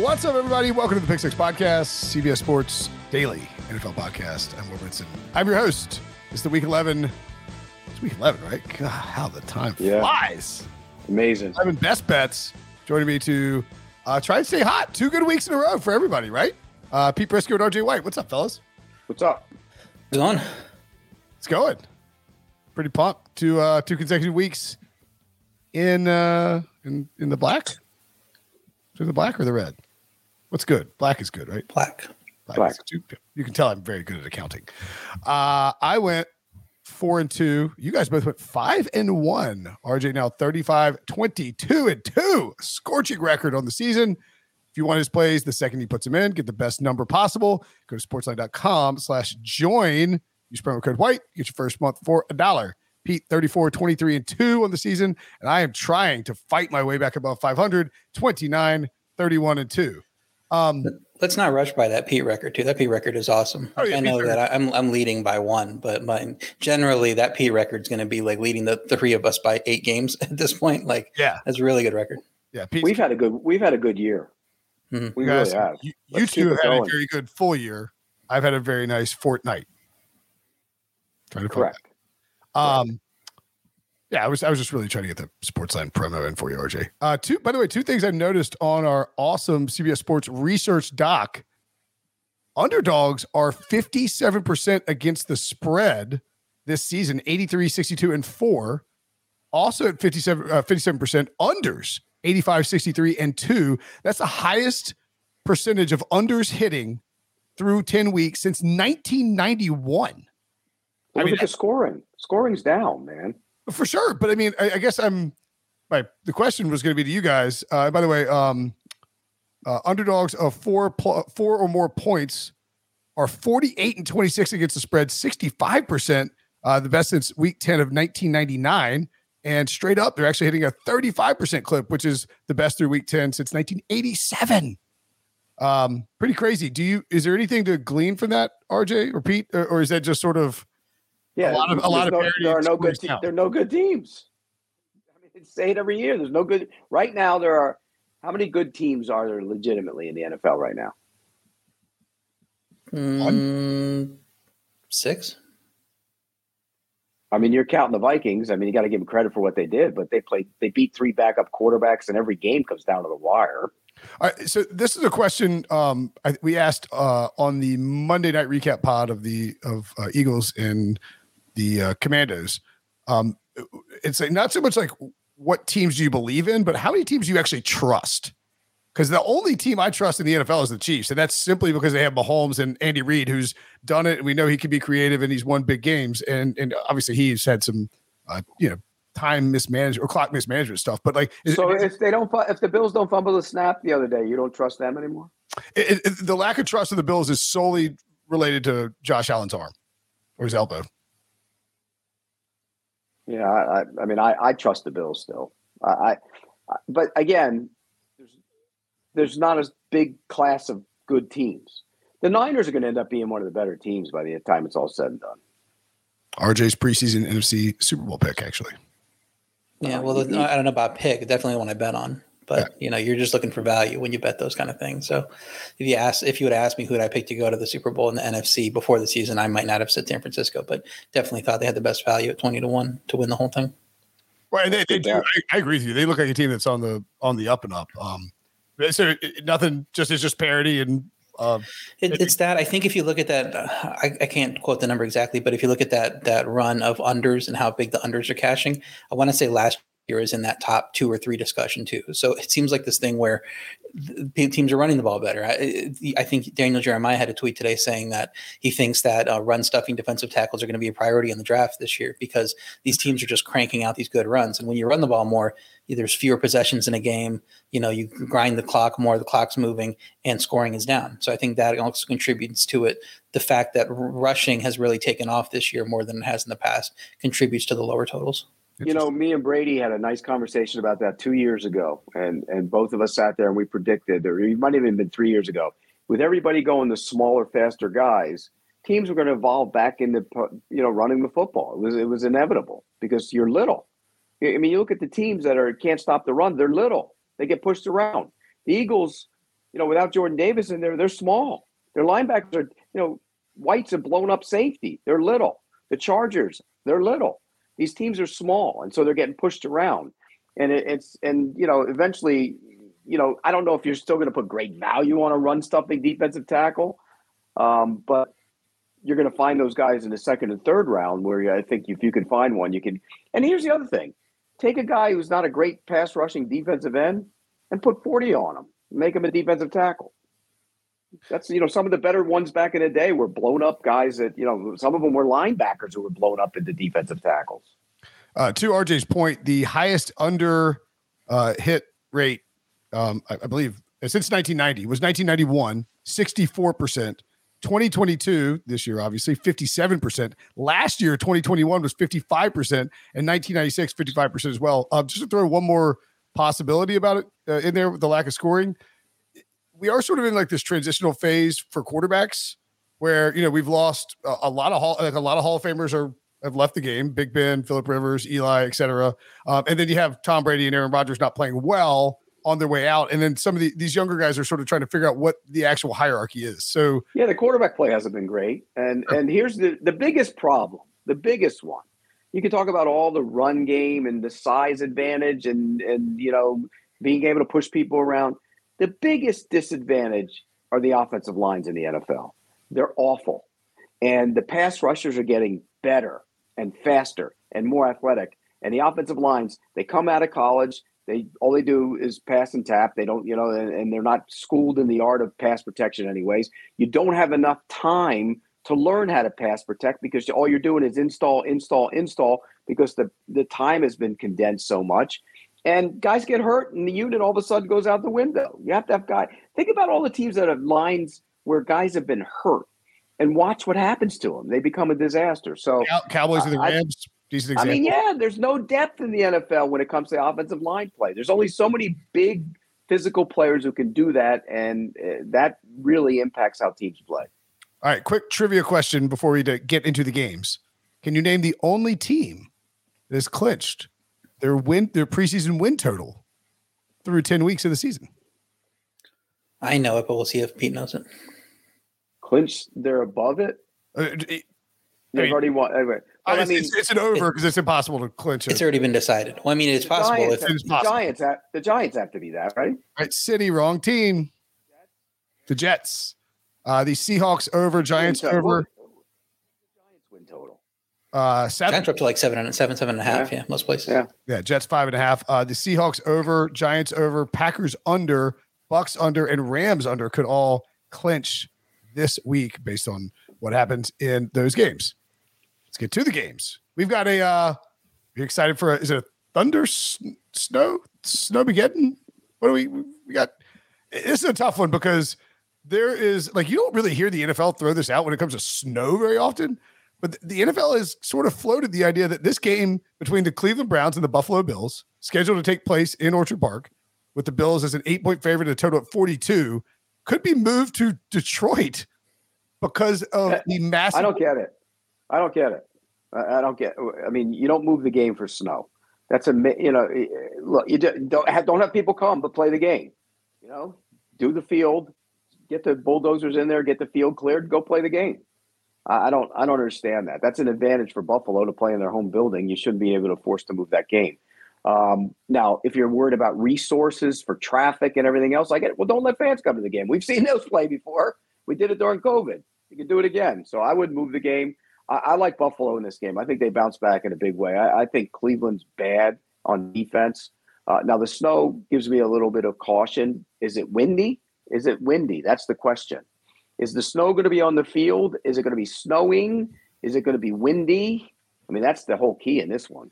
What's up, everybody? Welcome to the Pick Six Podcast, CBS Sports Daily NFL Podcast. I'm Will Brinson. I'm your host. It's the Week 11. It's Week 11, right? God, how the time Yeah. flies. Amazing. 11 best bets. Joining me to uh, try and stay hot. Two good weeks in a row for everybody, right? Uh, Pete Briscoe and RJ White. What's up, fellas? What's up? It's on. It's going. Pretty pumped. Two uh, two consecutive weeks in uh, in in the black. To the black or the red? What's good? Black is good, right? Black. Black. Black. You can tell I'm very good at accounting. Uh, I went four and two. You guys both went five and one. RJ now 35, 22 and two. A scorching record on the season. If you want his plays, the second he puts them in, get the best number possible. Go to sportsline.com slash join. Use promo code white. Get your first month for a dollar. Pete 34, 23 and 2 on the season. And I am trying to fight my way back above 500, 29, 31 and 2. Um, Let's not rush by that Pete record too. That Pete record is awesome. Oh, yeah, I know record. that I- I'm I'm leading by one, but my, generally that Pete record is going to be like leading the three of us by eight games at this point. Like yeah, that's a really good record. yeah. Pete, We've had a good we've had a good year. Mhm. We you guys, really have. you, you two have it had a very good full year. I've had a very nice fortnight. Trying to Correct. Um, yeah, I was I was just really trying to get the sports line promo in for you, RJ. Uh, two by the way, two things I've noticed on our awesome CBS Sports research doc. Underdogs are 57% against the spread this season, 83, 62, and 4. Also at 57, uh, 57% unders, 85, 63, and 2. That's the highest percentage of unders hitting through 10 weeks since 1991. I Look mean, at the scoring. Scoring's down, man. For sure, but I mean, I, I guess I'm. Right. The question was going to be to you guys. Uh, by the way, um, uh, underdogs of four pl- four or more points are 48 and 26 against the spread, 65 percent, uh, the best since week 10 of 1999. And straight up, they're actually hitting a 35 percent clip, which is the best through week 10 since 1987. Um, pretty crazy. Do you? Is there anything to glean from that, RJ or Pete, or, or is that just sort of? Yeah, lot of- a lot of no, parity there are no good. Te- there are no good teams. I mean, it's say it every year. There's no good. Right now, there are how many good teams are there legitimately in the NFL right now? Mm, six. I mean, you're counting the Vikings. I mean, you got to give them credit for what they did, but they played. They beat three backup quarterbacks, and every game comes down to the wire. All right, so this is a question um, I, we asked uh, on the Monday night recap pod of the of uh, Eagles and the uh, Commanders. Um, it's like not so much like what teams do you believe in, but how many teams do you actually trust? Because the only team I trust in the NFL is the Chiefs, and that's simply because they have Mahomes and Andy Reid, who's done it, and we know he can be creative, and he's won big games, and and obviously he's had some, uh, you know, time mismanagement or clock mismanagement stuff. But like, So if they don't, if the Bills don't fumble the snap the other day, you don't trust them anymore. it, it, the lack of trust of the Bills is solely related to Josh Allen's arm or his elbow. Yeah, I, I, I mean, I, I trust the Bills still. I, I, I- but again, there's there's not a big class of good teams. The Niners are going to end up being one of the better teams by the time it's all said and done. RJ's preseason NFC Super Bowl pick, actually. Yeah. Uh, Well, you- I don't know about pick. Definitely one I bet on. But you know, you're just looking for value when you bet those kind of things. So, if you ask, if you would ask me who would I pick to go to the Super Bowl in the NFC before the season, I might not have said San Francisco, but definitely thought they had the best value at twenty to one to win the whole thing. Well, and they, they do. I, I agree with you. They look like a team that's on the on the up and up. Um, so nothing. Just it's just parity and uh, It, it's that I think if you look at that, uh, I, I can't quote the number exactly, but if you look at that that run of unders and how big the unders are cashing, I want to say last year is in that top two or three discussion too. So it seems like this thing where teams are running the ball better. I, I think Daniel Jeremiah had a tweet today saying that he thinks that uh, run stuffing defensive tackles are going to be a priority in the draft this year because these teams are just cranking out these good runs. And when you run the ball more, there's fewer possessions in a game. You know, you grind the clock more, the clock's moving, and scoring is down. So I think that also contributes to it. The fact that rushing has really taken off this year more than it has in the past contributes to the lower totals. You know, me and Brady had a nice conversation about that two years ago, and and both of us sat there and we predicted, or it might have even been three years ago, with everybody going the smaller, faster guys, teams were going to evolve back into you know running the football. It was it was inevitable because you're little. I mean, you look at the teams that are can't stop the run; they're little. They get pushed around. The Eagles you know, without Jordan Davis in there, they're small. Their linebackers are, you know, White's a blown up safety. They're little. The Chargers, they're little. These teams are small, and so they're getting pushed around. And it, it's and you know, eventually, you know, I don't know if you're still going to put great value on a run stuffing defensive tackle, um, but you're going to find those guys in the second and third round where I think if you can find one, you can. And here's the other thing: take a guy who's not a great pass rushing defensive end and put 40 on him, make him a defensive tackle. That's you know some of the better ones back in the day were blown up guys that you know some of them were linebackers who were blown up into defensive tackles. Uh, to RJ's point, the highest under uh, hit rate, um, I, I, believe, since 1990 was 1991, 64 percent. 2022 this year, obviously 57 percent. Last year, 2021 was 55 percent, and 1996 55 percent as well. Uh, just to throw one more possibility about it uh, in there with the lack of scoring we are sort of in like this transitional phase for quarterbacks where you know we've lost a, a lot of hall like a lot of Hall of Famers are have left the game. Big Ben, Philip Rivers, Eli, etc. Um, and then you have Tom Brady and Aaron Rodgers not playing well on their way out, and then some of the, these younger guys are sort of trying to figure out what the actual hierarchy is. So yeah, the quarterback play hasn't been great, and sure. and here's the the biggest problem, the biggest one. You can talk about all the run game and the size advantage, and and you know being able to push people around. The biggest disadvantage are the offensive lines in the NFL. They're awful. And the pass rushers are getting better and faster and more athletic. And the offensive lines, they come out of college, they all they do is pass and tap. They don't, you know, and, and they're not schooled in the art of pass protection anyways. You don't have enough time to learn how to pass protect because all you're doing is install, install, install because the the time has been condensed so much and guys get hurt and the unit all of a sudden goes out the window. You have to have guys. Think about all the teams that have lines where guys have been hurt and watch what happens to them. They become a disaster. So Cowboys and the Rams. I, I mean, yeah, there's no depth in the NFL when it comes to offensive line play. There's only so many big physical players who can do that, and uh, that really impacts how teams play. All right, quick trivia question before we get into the games. Can you name the only team that is clinched their win their preseason win total through 10 weeks of the season. I know it, but we'll see if Pete knows it. Clinch, they're above it. Uh, it They've I mean, already won. Anyway, well, I mean, it's, it's, an over because it, it's impossible to clinch it. It's already been decided. Well, I mean, it's possible. Giants, if, it's the possible. Giants, have, the Giants have to be that, right? Right, City, wrong team. The Jets. Uh, the Seahawks over, Giants over. Uh, seven. Giants are up to like seven and seven, seven and a half. Yeah, yeah most places. Yeah, yeah. Jets five and a half. Uh, the Seahawks over, Giants over, Packers under, Bucks under, and Rams under could all clinch this week based on what happens in those games. Let's get to the games. We've got a. uh you excited for? A, is it a thunder s- snow snowmageddon? What do we we got? This is a tough one because there is like you don't really hear the NFL throw this out when it comes to snow very often. But the NFL has sort of floated the idea that this game between the Cleveland Browns and the Buffalo Bills, scheduled to take place in Orchard Park, with the Bills as an eight point favorite, a total of 42, could be moved to Detroit because of the massive. I don't get it. I don't get it. I don't get. I mean, you don't move the game for snow. That's a you know. Eh, look, you don't have, don't have people come, but play the game. You know, do the field, get the bulldozers in there, get the field cleared, go play the game. I don't I don't understand that. That's an advantage for Buffalo to play in their home building. You shouldn't be able to force to move that game. Um, now, if you're worried about resources for traffic and everything else, I get it. Well, don't let fans come to the game. We've seen those play before. We did it during COVID. You can do it again. So I would move the game. I, I like Buffalo in this game. I think they bounce back in a big way. I, I think Cleveland's bad on defense. Uh, now the snow gives me a little bit of caution. Is it windy? Is it windy? That's the question. Is the snow going to be on the field? Is it going to be snowing? Is it going to be windy? I mean, that's the whole key in this one.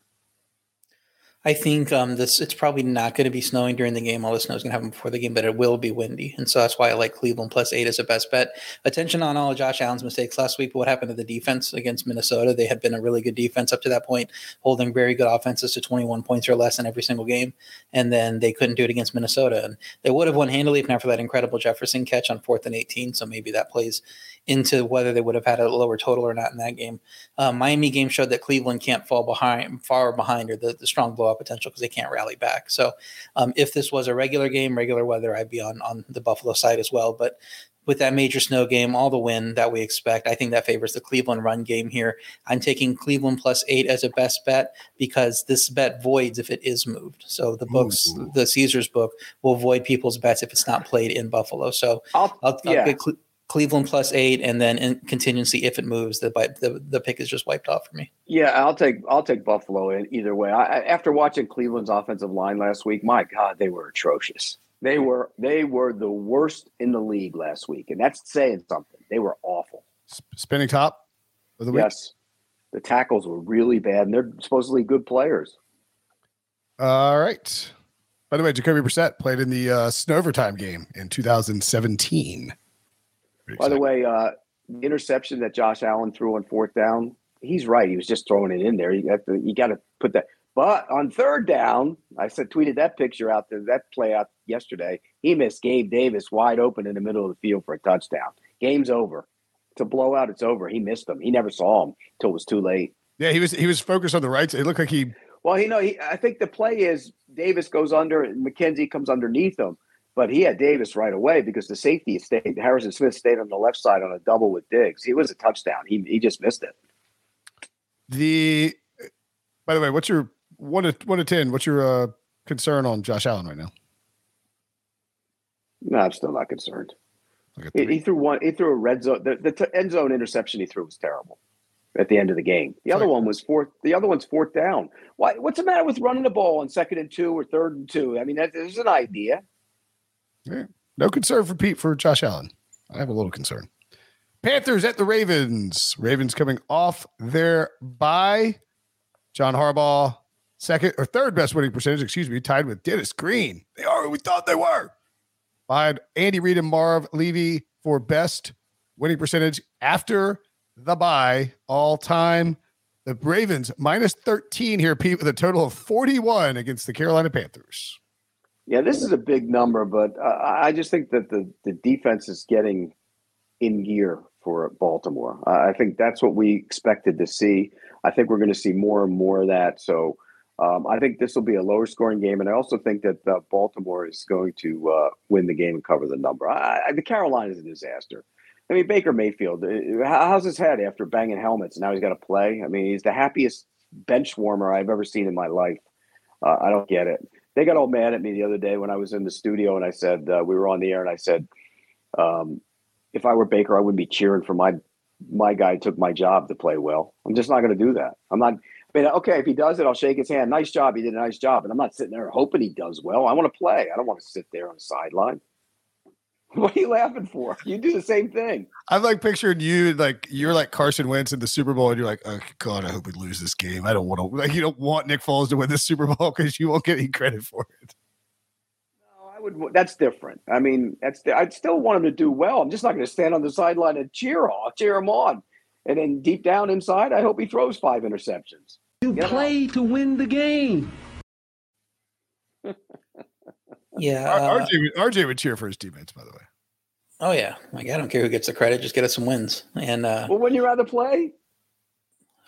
I think um, this it's probably not going to be snowing during the game. All the snow is going to happen before the game, but it will be windy, and so that's why I like Cleveland plus eight as a best bet. Attention on all of Josh Allen's mistakes last week. What happened to the defense against Minnesota? They had been a really good defense up to that point, holding very good offenses to 21 points or less in every single game, and then they couldn't do it against Minnesota, and they would have won handily if not for that incredible Jefferson catch on fourth and 18. So maybe that plays into whether they would have had a lower total or not in that game. Uh, Miami game showed that Cleveland can't fall behind, far behind, or the, the strong blowout potential because they can't rally back. So, um, if this was a regular game, regular weather, I'd be on on the Buffalo side as well. But with that major snow game, all the win that we expect. I think that favors the Cleveland run game here. I'm taking Cleveland plus eight as a best bet because this bet voids if it is moved. So the books, Ooh. the Caesars book, will void people's bets if it's not played in Buffalo. So I'll, I'll, I'll get Cle- Cleveland plus eight, and then in contingency if it moves, the, the the pick is just wiped off for me. Yeah, I'll take I'll take Buffalo in either way. I, after watching Cleveland's offensive line last week, my God, they were atrocious. They were they were the worst in the league last week, and that's saying something. They were awful. Spinning top of the week. Yes, the tackles were really bad, and they're supposedly good players. All right. By the way, Jacoby Brissett played in the uh, Snowvertime game in 2017. By the way, uh, the interception that Josh Allen threw on fourth down, he's right. He was just throwing it in there. You got to, you got to put that. But on third down, I said tweeted that picture out there, that play out yesterday. He missed Gabe Davis wide open in the middle of the field for a touchdown. Game's over. It's a blowout. It's over. He missed him. He never saw him until it was too late. Yeah, he was he was focused on the right. It looked like he. Well, you know, he, I think the play is Davis goes under, and McKenzie comes underneath him, but he had Davis right away because the safety stayed. Harrison Smith stayed on the left side on a double with Diggs. He was a touchdown. He he just missed it. The by the way, what's your one to one to ten. What's your uh, concern on Josh Allen right now? No, I'm still not concerned. He, he, threw one. He threw a red zone. The, the t- end zone interception he threw was terrible at the end of the game. The other one was fourth. The other one's fourth down. Why? What's the matter with running the ball on second and two or third and two? I mean, that, there's an idea. No concern for Pete for Josh Allen. I have a little concern. Panthers at the Ravens. Ravens coming off their bye. John Harbaugh second or third best winning percentage, excuse me, tied with Dennis Green. They are who we thought they were. Behind Andy Reid and Marv Levy for best winning percentage after the bye all time. The Ravens minus 13 here, Pete, with a total of 41 against the Carolina Panthers. Yeah, this is a big number, but uh, I just think that the, the defense is getting in gear for Baltimore. Uh, I think that's what we expected to see. I think we're going to see more and more of that. So um, I think this will be a lower scoring game, and I also think that uh, Baltimore is going to uh, win the game and cover the number. I, I, the Carolina is a disaster. I mean, Baker Mayfield, uh, how's his head after banging helmets? Now he's got to play. I mean, he's the happiest bench warmer I've ever seen in my life. Uh, I don't get it. They got all mad at me the other day when I was in the studio and I said uh, we were on the air and I said, um, if I were Baker, I wouldn't be cheering for my my guy took my job to play well. I'm just not going to do that. I'm not I mean, okay, if he does it, I'll shake his hand. Nice job. He did a nice job. And I'm not sitting there hoping he does well. I want to play. I don't want to sit there on the sideline. What are you laughing for? You do the same thing. I'm like picturing you like you're like Carson Wentz in the Super Bowl, and you're like, oh God, I hope we lose this game. I don't want to like you don't want Nick Foles to win the Super Bowl because you won't get any credit for it. No, I would. That's different. I mean, that's. I'd still want him to do well. I'm just not going to stand on the sideline and cheer on, cheer him on, and then deep down inside, I hope he throws five interceptions. You play to win the game. Yeah. Uh, RJ, RJ would cheer for his teammates, by the way. Oh yeah, like I don't care who gets the credit, just get us some wins. And uh, well, when you rather play?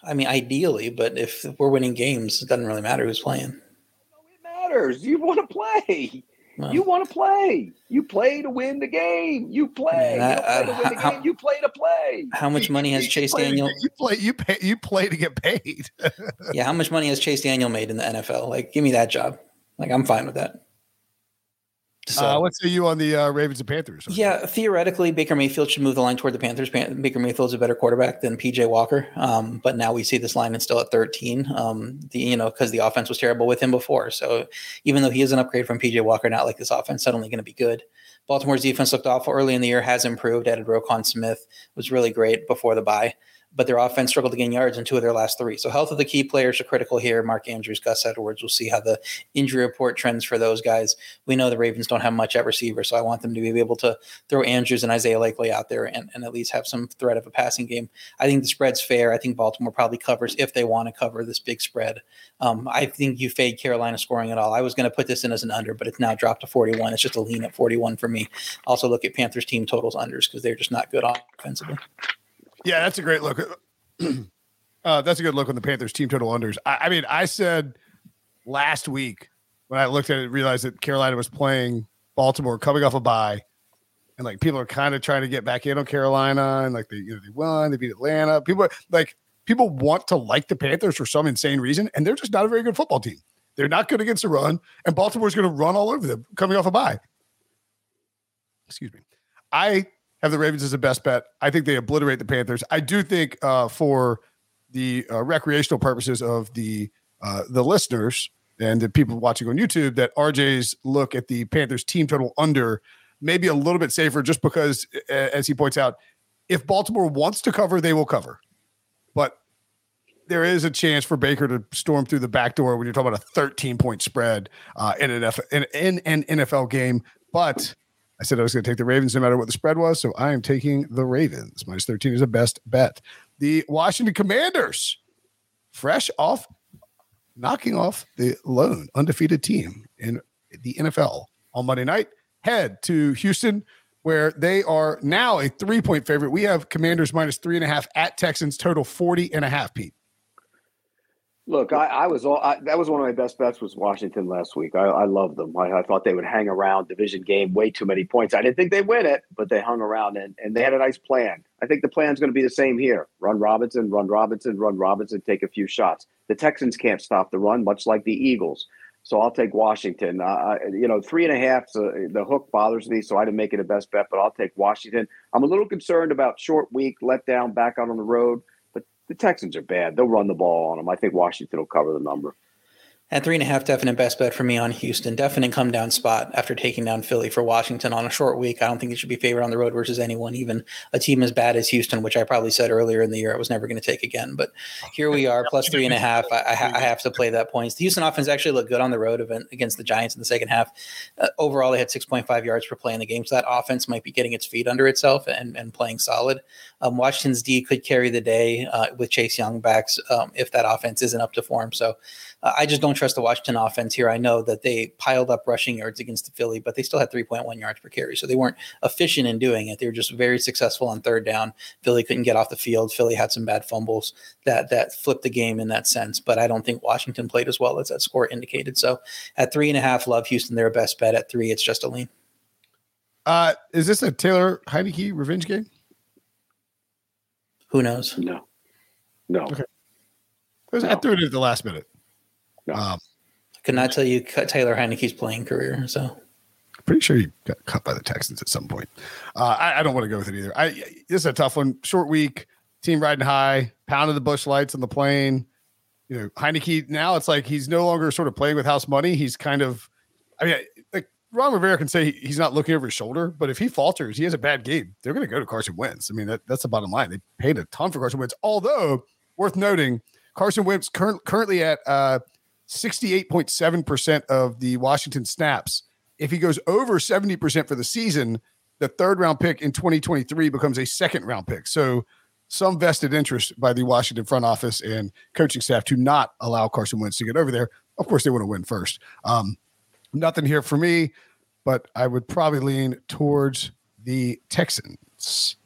I mean, ideally, but if we're winning games, it doesn't really matter who's playing. No, it matters. You want to play. Well, you want to play. You play to win the game. You play. Man, I, you, play uh, how, you play to play. How much money has Chase Daniel? you play. You pay. You play to get paid. yeah. How much money has Chase Daniel made in the NFL? Like, give me that job. Like, I'm fine with that. So, uh, what say you on the uh, Ravens and Panthers? Yeah, theoretically, Baker Mayfield should move the line toward the Panthers. Pan- Baker Mayfield's a better quarterback than PJ Walker, um, but now we see this line is still at 13. Um, the you know because the offense was terrible with him before. So even though he is an upgrade from PJ Walker, not like this offense suddenly going to be good. Baltimore's defense looked awful early in the year, has improved. Added Roquan Smith was really great before the bye but their offense struggled to gain yards in two of their last three. So health of the key players are critical here. Mark Andrews, Gus Edwards. We'll see how the injury report trends for those guys. We know the Ravens don't have much at receiver, so I want them to be able to throw Andrews and Isaiah Likely out there and, and at least have some threat of a passing game. I think the spread's fair. I think Baltimore probably covers if they want to cover this big spread. Um, I think you fade Carolina scoring at all. I was going to put this in as an under, but it's now dropped to 41. It's just a lean at 41 for me. Also look at Panthers team totals unders because they're just not good offensively. Yeah, that's a great look. uh, that's a good look on the Panthers team total unders. I, I, mean, I said last week when I looked at it, realized that Carolina was playing Baltimore coming off a bye, and like people are kind of trying to get back in on Carolina, and like they you know they won, they beat Atlanta. People like people want to like the Panthers for some insane reason, and they're just not a very good football team. They're not good against the run, and Baltimore's going to run all over them coming off a bye. Excuse me. I have the Ravens as a best bet. I think they obliterate the Panthers. I do think uh, for the uh, recreational purposes of the uh, the listeners and the people watching on YouTube that RJ's look at the Panthers team total under maybe a little bit safer just because, as he points out, if Baltimore wants to cover, they will cover. But there is a chance for Baker to storm through the back door when you're talking about a 13 point spread uh, in, an F- in, in an NFL game. But I said I was going to take the Ravens no matter what the spread was. So I am taking the Ravens. Minus 13 is a best bet. The Washington Commanders, fresh off, knocking off the lone undefeated team in the NFL on Monday night, head to Houston, where they are now a three point favorite. We have Commanders minus three and a half at Texans, total 40 and a half, Pete. Look, I, I was all I, that was one of my best bets was Washington last week. I, I love them. I, I, thought they would hang around division game way too many points. I didn't think they'd win it, but they hung around and, and they had a nice plan. I think the plan's going to be the same here: run Robinson, run Robinson, run Robinson, take a few shots. The Texans can't stop the run, much like the Eagles. So I'll take Washington. Uh, you know, three and a half. Uh, the hook bothers me, so I didn't make it a best bet, but I'll take Washington. I'm a little concerned about short week, let down, back out on the road the Texans are bad. They'll run the ball on them. I think Washington will cover the number. At three and a half, definite best bet for me on Houston. Definite come down spot after taking down Philly for Washington on a short week. I don't think it should be favored on the road versus anyone, even a team as bad as Houston, which I probably said earlier in the year I was never going to take again. But here we are, plus three and a half. I, I, have to play that points. The Houston offense actually looked good on the road event against the Giants in the second half. Uh, overall, they had 6.5 yards per play in the game, so that offense might be getting its feet under itself and, and playing solid. Um, Washington's D could carry the day uh, with Chase Young backs um, if that offense isn't up to form. So uh, I just don't trust the Washington offense here. I know that they piled up rushing yards against the Philly, but they still had 3.1 yards per carry. So they weren't efficient in doing it. They were just very successful on third down. Philly couldn't get off the field. Philly had some bad fumbles that that flipped the game in that sense. But I don't think Washington played as well as that score indicated. So at three and a half, love Houston. They're best bet. At three, it's just a lean. Uh, is this a Taylor Heinicke revenge game? Who knows? No. No. Okay. I threw it at the last minute. No. Um, I could not tell you Taylor Heinicke's playing career. So pretty sure he got cut by the Texans at some point. Uh, I, I, don't want to go with it either. I this is a tough one. Short week, team riding high, pounding the Busch Lights on the plane. You know, Heinicke now it's like he's no longer sort of playing with house money. He's kind of, I mean, like Ron Rivera can say he's not looking over his shoulder, but if he falters, he has a bad game. They're going to go to Carson Wentz. I mean, that, that's the bottom line. They paid a ton for Carson Wentz. Although worth noting, Carson Wentz cur- currently at uh, 68.7% of the Washington snaps. If he goes over 70% for the season, the third round pick in 2023 becomes a second round pick. So, some vested interest by the Washington front office and coaching staff to not allow Carson Wentz to get over there. Of course, they want to win first. Um, nothing here for me, but I would probably lean towards the Texans.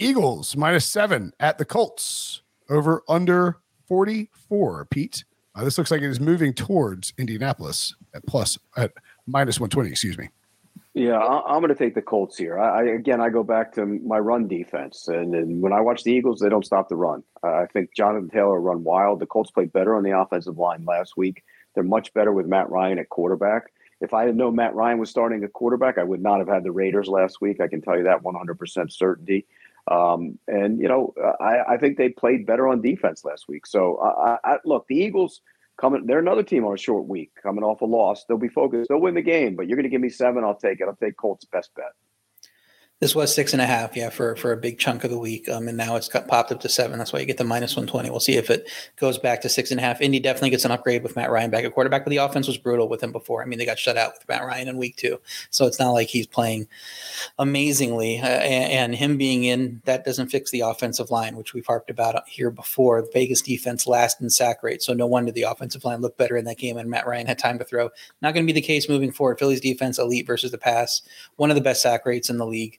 Eagles minus seven at the Colts over under 44. Pete. Uh, this looks like it is moving towards Indianapolis at plus at minus 120. Excuse me. Yeah, I, am going to take the Colts here. I, I, again, I go back to my run defense, and, and, when I watch the Eagles, they don't stop the run. Uh, I think Jonathan Taylor run wild. The Colts played better on the offensive line last week. They're much better with Matt Ryan at quarterback. If I didn't know Matt Ryan was starting at quarterback, I would not have had the Raiders last week. I can tell you that 100% certainty. Um, and you know, I, I, think they played better on defense last week. So I, I, look, the Eagles coming. They're another team on a short week, coming off a loss. They'll be focused. They'll win the game, but you're going to give me seven. I'll take it. I'll take Colts best bet. This was six and a half, yeah, for for a big chunk of the week, um, and now it's got popped up to seven. That's why you get the minus one twenty. We'll see if it goes back to six and a half. Indy definitely gets an upgrade with Matt Ryan back at quarterback, but the offense was brutal with him before. I mean, they got shut out with Matt Ryan in week two, so it's not like he's playing amazingly. Uh, and, and, him being in that doesn't fix the offensive line, which we've harped about here before. Vegas defense last in sack rate, so no wonder the offensive line looked better in that game, and Matt Ryan had time to throw. Not going to be the case moving forward. Philly's defense elite versus the pass, one of the best sack rates in the league,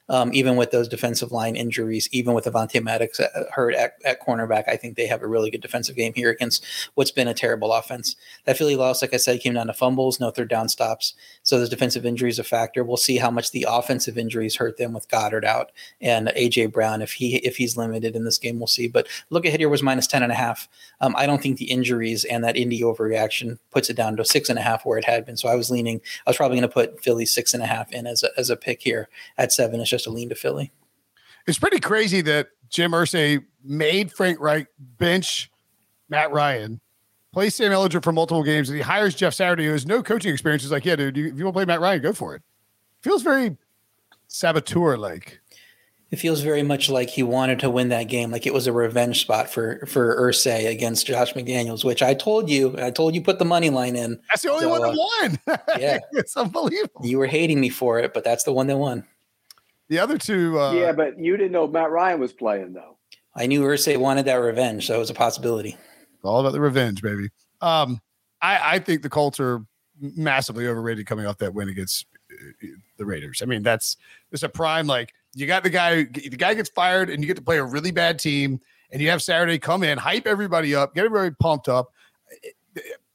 um, even with those defensive line injuries, even with Avonte Maddox uh, hurt at, at, cornerback, I think they have a really good defensive game here against what's been a terrible offense. That Philly loss, like I said, came down to fumbles, no third down stops. So those defensive injuries are a factor. We'll see how much the offensive injuries hurt them with Goedert out and AJ Brown if he if he's limited in this game. We'll see. But look ahead here was minus 10 and. Um, I don't think the injuries and that Indy overreaction puts it down to six and a half where it had been. So I was leaning. I was probably going to put Philly six and a half in as a, as a pick here at seven. It's just a lean to Philly. It's pretty crazy that Jim Irsay made Frank Reich bench Matt Ryan, play Sam Ehlinger for multiple games, and he hires Jeff Saturday, who has no coaching experience. He's like, yeah, dude, if you want to play Matt Ryan, go for it. Feels very saboteur like. It feels very much like he wanted to win that game, like it was a revenge spot for for Irsay against Josh McDaniels, which I told you, I told you put the money line in. That's the only so, one that uh, won. yeah, it's unbelievable. You were hating me for it, but that's the one that won. The other two. Uh, yeah, but you didn't know Matt Ryan was playing though. I knew Irsay wanted that revenge, so it was a possibility. All about the revenge, baby. Um, I, I think the Colts are massively overrated coming off that win against uh, the Raiders. I mean, that's it's a prime like you got the guy. The guy gets fired, and you get to play a really bad team, and you have Saturday come in, hype everybody up, get everybody pumped up.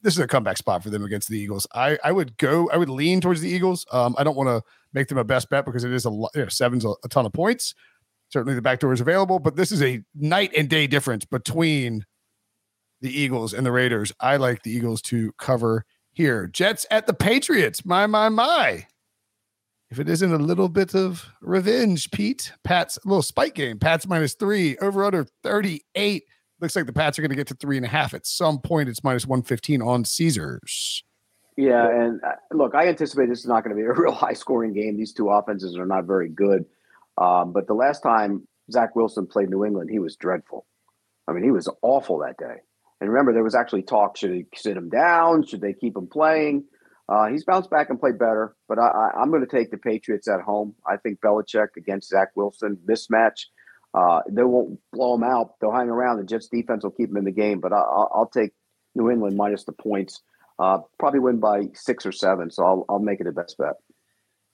This is a comeback spot for them against the Eagles. I, I would go. I would lean towards the Eagles. Um, I don't want to make them a best bet because it is a you know, seven's a, a ton of points. Certainly the back door is available, but this is a night and day difference between the Eagles and the Raiders. I like the Eagles to cover here. Jets at the Patriots. My, my, my. If it isn't a little bit of revenge, Pete, Pat's a little spike game. Pat's minus three, over under 38. Looks like the Pats are going to get to three and a half at some point. It's minus 115 on Caesars. Yeah, and uh, look, I anticipate this is not going to be a real high scoring game. These two offenses are not very good. Um, but the last time Zach Wilson played New England, he was dreadful. I mean, he was awful that day. And remember, there was actually talk: should they sit him down? Should they keep him playing? Uh, he's bounced back and played better, but I, am going to take the Patriots at home. I think Belichick against Zach Wilson mismatch. Uh, they won't blow him out. They'll hang around. The Jets defense will keep him in the game, but I, will take New England minus the points. Uh, probably win by six or seven. So I'll, I'll make it a best bet.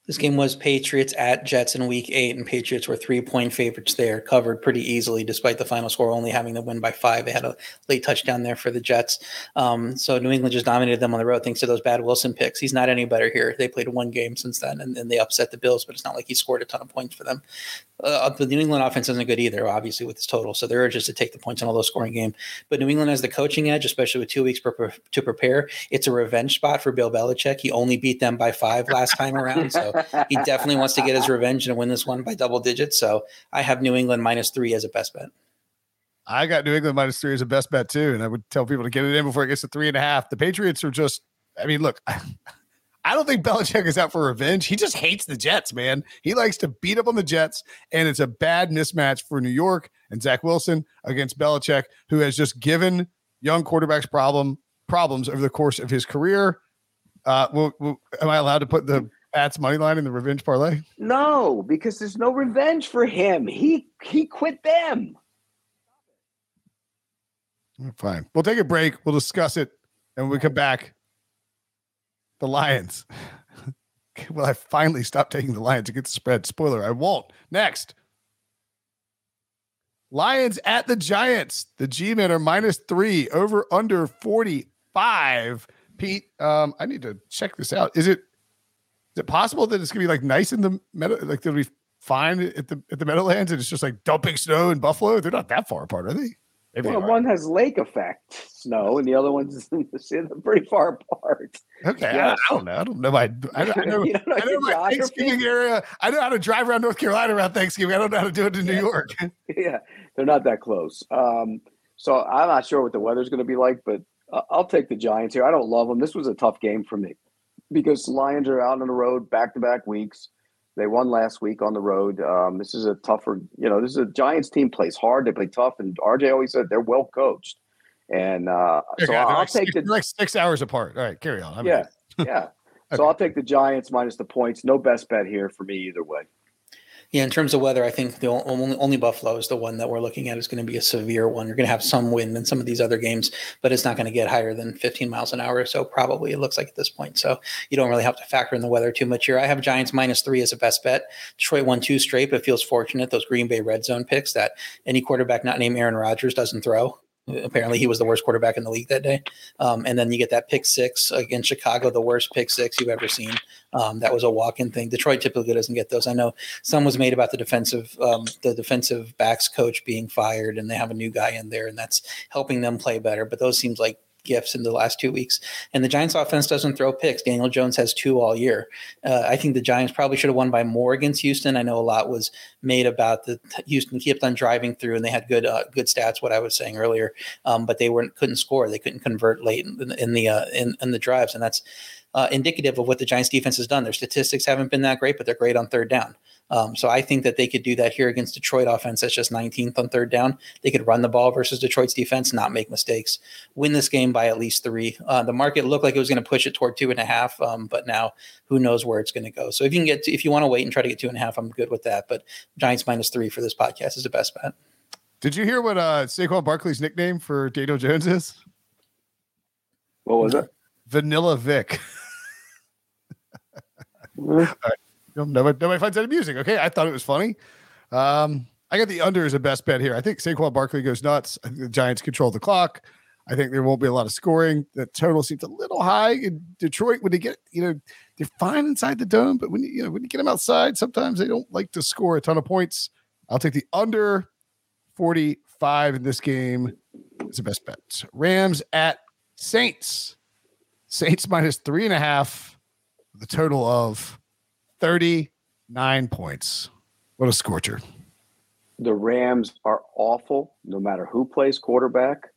This game was Patriots at Jets in week eight, and Patriots were three point favorites there, covered pretty easily, despite the final score only having them win by five. They had a late touchdown there for the Jets. Um, so New England just dominated them on the road thanks to those bad Wilson picks. He's not any better here. They played one game since then, and, and they upset the Bills, but it's not like he scored a ton of points for them. Uh, the New England offense isn't good either, obviously, with its total. So they're just to take the points in a low scoring game. But New England has the coaching edge, especially with two weeks per, to prepare. It's a revenge spot for Bill Belichick. He only beat them by five last time around. So he definitely wants to get his revenge and win this one by double digits. So I have New England minus three as a best bet. I got New England minus three as a best bet too. And I would tell people to get it in before it gets to three and a half. The Patriots are just, I mean, look, I don't think Belichick is out for revenge. He just hates the Jets, man. He likes to beat up on the Jets, and it's a bad mismatch for New York and Zach Wilson against Belichick, who has just given young quarterbacks problem problems over the course of his career. Uh, will, will, am I allowed to put the Pats money line in the revenge parlay? No, because there's no revenge for him. He he quit them. Fine. We'll take a break. We'll discuss it, and when we come back, the Lions. Will I finally stop taking the Lions against the spread? Spoiler, I won't. Next. Lions at the Giants. The G men are minus three, over under 45. Pete, um, I need to check this out. Is it is it possible that it's gonna be like nice in the meadow, like they'll be fine at the at the Meadowlands and it's just like dumping snow in Buffalo? They're not that far apart, are they? Well, one has lake effect snow, and the other one's are pretty far apart. Okay. I, I, don't know. I don't know my. I, I know, know, I know my Thanksgiving area. I know how to drive around North Carolina around Thanksgiving. I don't know how to do it in New York. yeah, they're not that close. Um, so I'm not sure what the weather's going to be like, but I'll take the Giants here. I don't love them. This was a tough game for me because Lions are out on the road back to back weeks. They won last week on the road. Um, this is a tougher, you know, this is a Giants team plays hard. They play tough, and RJ always said they're well coached. And uh, Okay, so I'll like take six, the like six hours apart. All right, carry on. I'm yeah, yeah. Okay. So I'll take the Giants minus the points. No best bet here for me either way. Yeah, in terms of weather, I think the only, only Buffalo is the one that we're looking at is going to be a severe one. You're going to have some wind in some of these other games, but it's not going to get higher than 15 miles an hour or so, probably, it looks like at this point. So you don't really have to factor in the weather too much here. I have Giants minus three as a best bet. Detroit won two straight, but feels fortunate. Those Green Bay red zone picks that any quarterback not named Aaron Rodgers doesn't throw. Apparently, he was the worst quarterback in the league that day. Um, and then you get that pick six against Chicago, the worst pick six you've ever seen. Um, that was a walk-in thing. Detroit typically doesn't get those. I know some was made about the defensive um, the defensive backs coach being fired and they have a new guy in there and that's helping them play better but those seems like gifts in the last two weeks. And the giants offense doesn't throw picks. Daniel jones has two all year. Uh, i think the giants probably should have won by more against houston. I know a lot was made about the houston kept on driving through and they had good uh, good stats what i was saying earlier. Um, but they weren't couldn't score. They couldn't convert late in, in the uh, in, in the drives. And that's uh, indicative of what the Giants defense has done. Their statistics haven't been that great, but they're great on third down. Um, so I think that they could do that here against Detroit offense. That's just 19th on third down. They could run the ball versus Detroit's defense, not make mistakes, win this game by at least three. Uh, the market looked like it was going to push it toward two and a half, um, but now who knows where it's going to go. So if you can get, to, if you want to wait and try to get two and a half, I'm good with that. But Giants minus three for this podcast is the best bet. Did you hear what uh Saquon Barkley's nickname for Daniel Jones is? What was it? Vanilla Vick. Know, nobody, nobody finds that amusing. Okay, I thought it was funny. Um, I got the under as a best bet here. I think Saquon Barkley goes nuts. I think the Giants control the clock. I think there won't be a lot of scoring. The total seems a little high in Detroit when they get, you know, they're fine inside the dome, but when you, you know, when you get them outside, sometimes they don't like to score a ton of points. I'll take the under 45 in this game. It's the best bet. Rams at Saints. Saints minus three and a half. The total of 39 points. What a scorcher. The Rams are awful no matter who plays quarterback.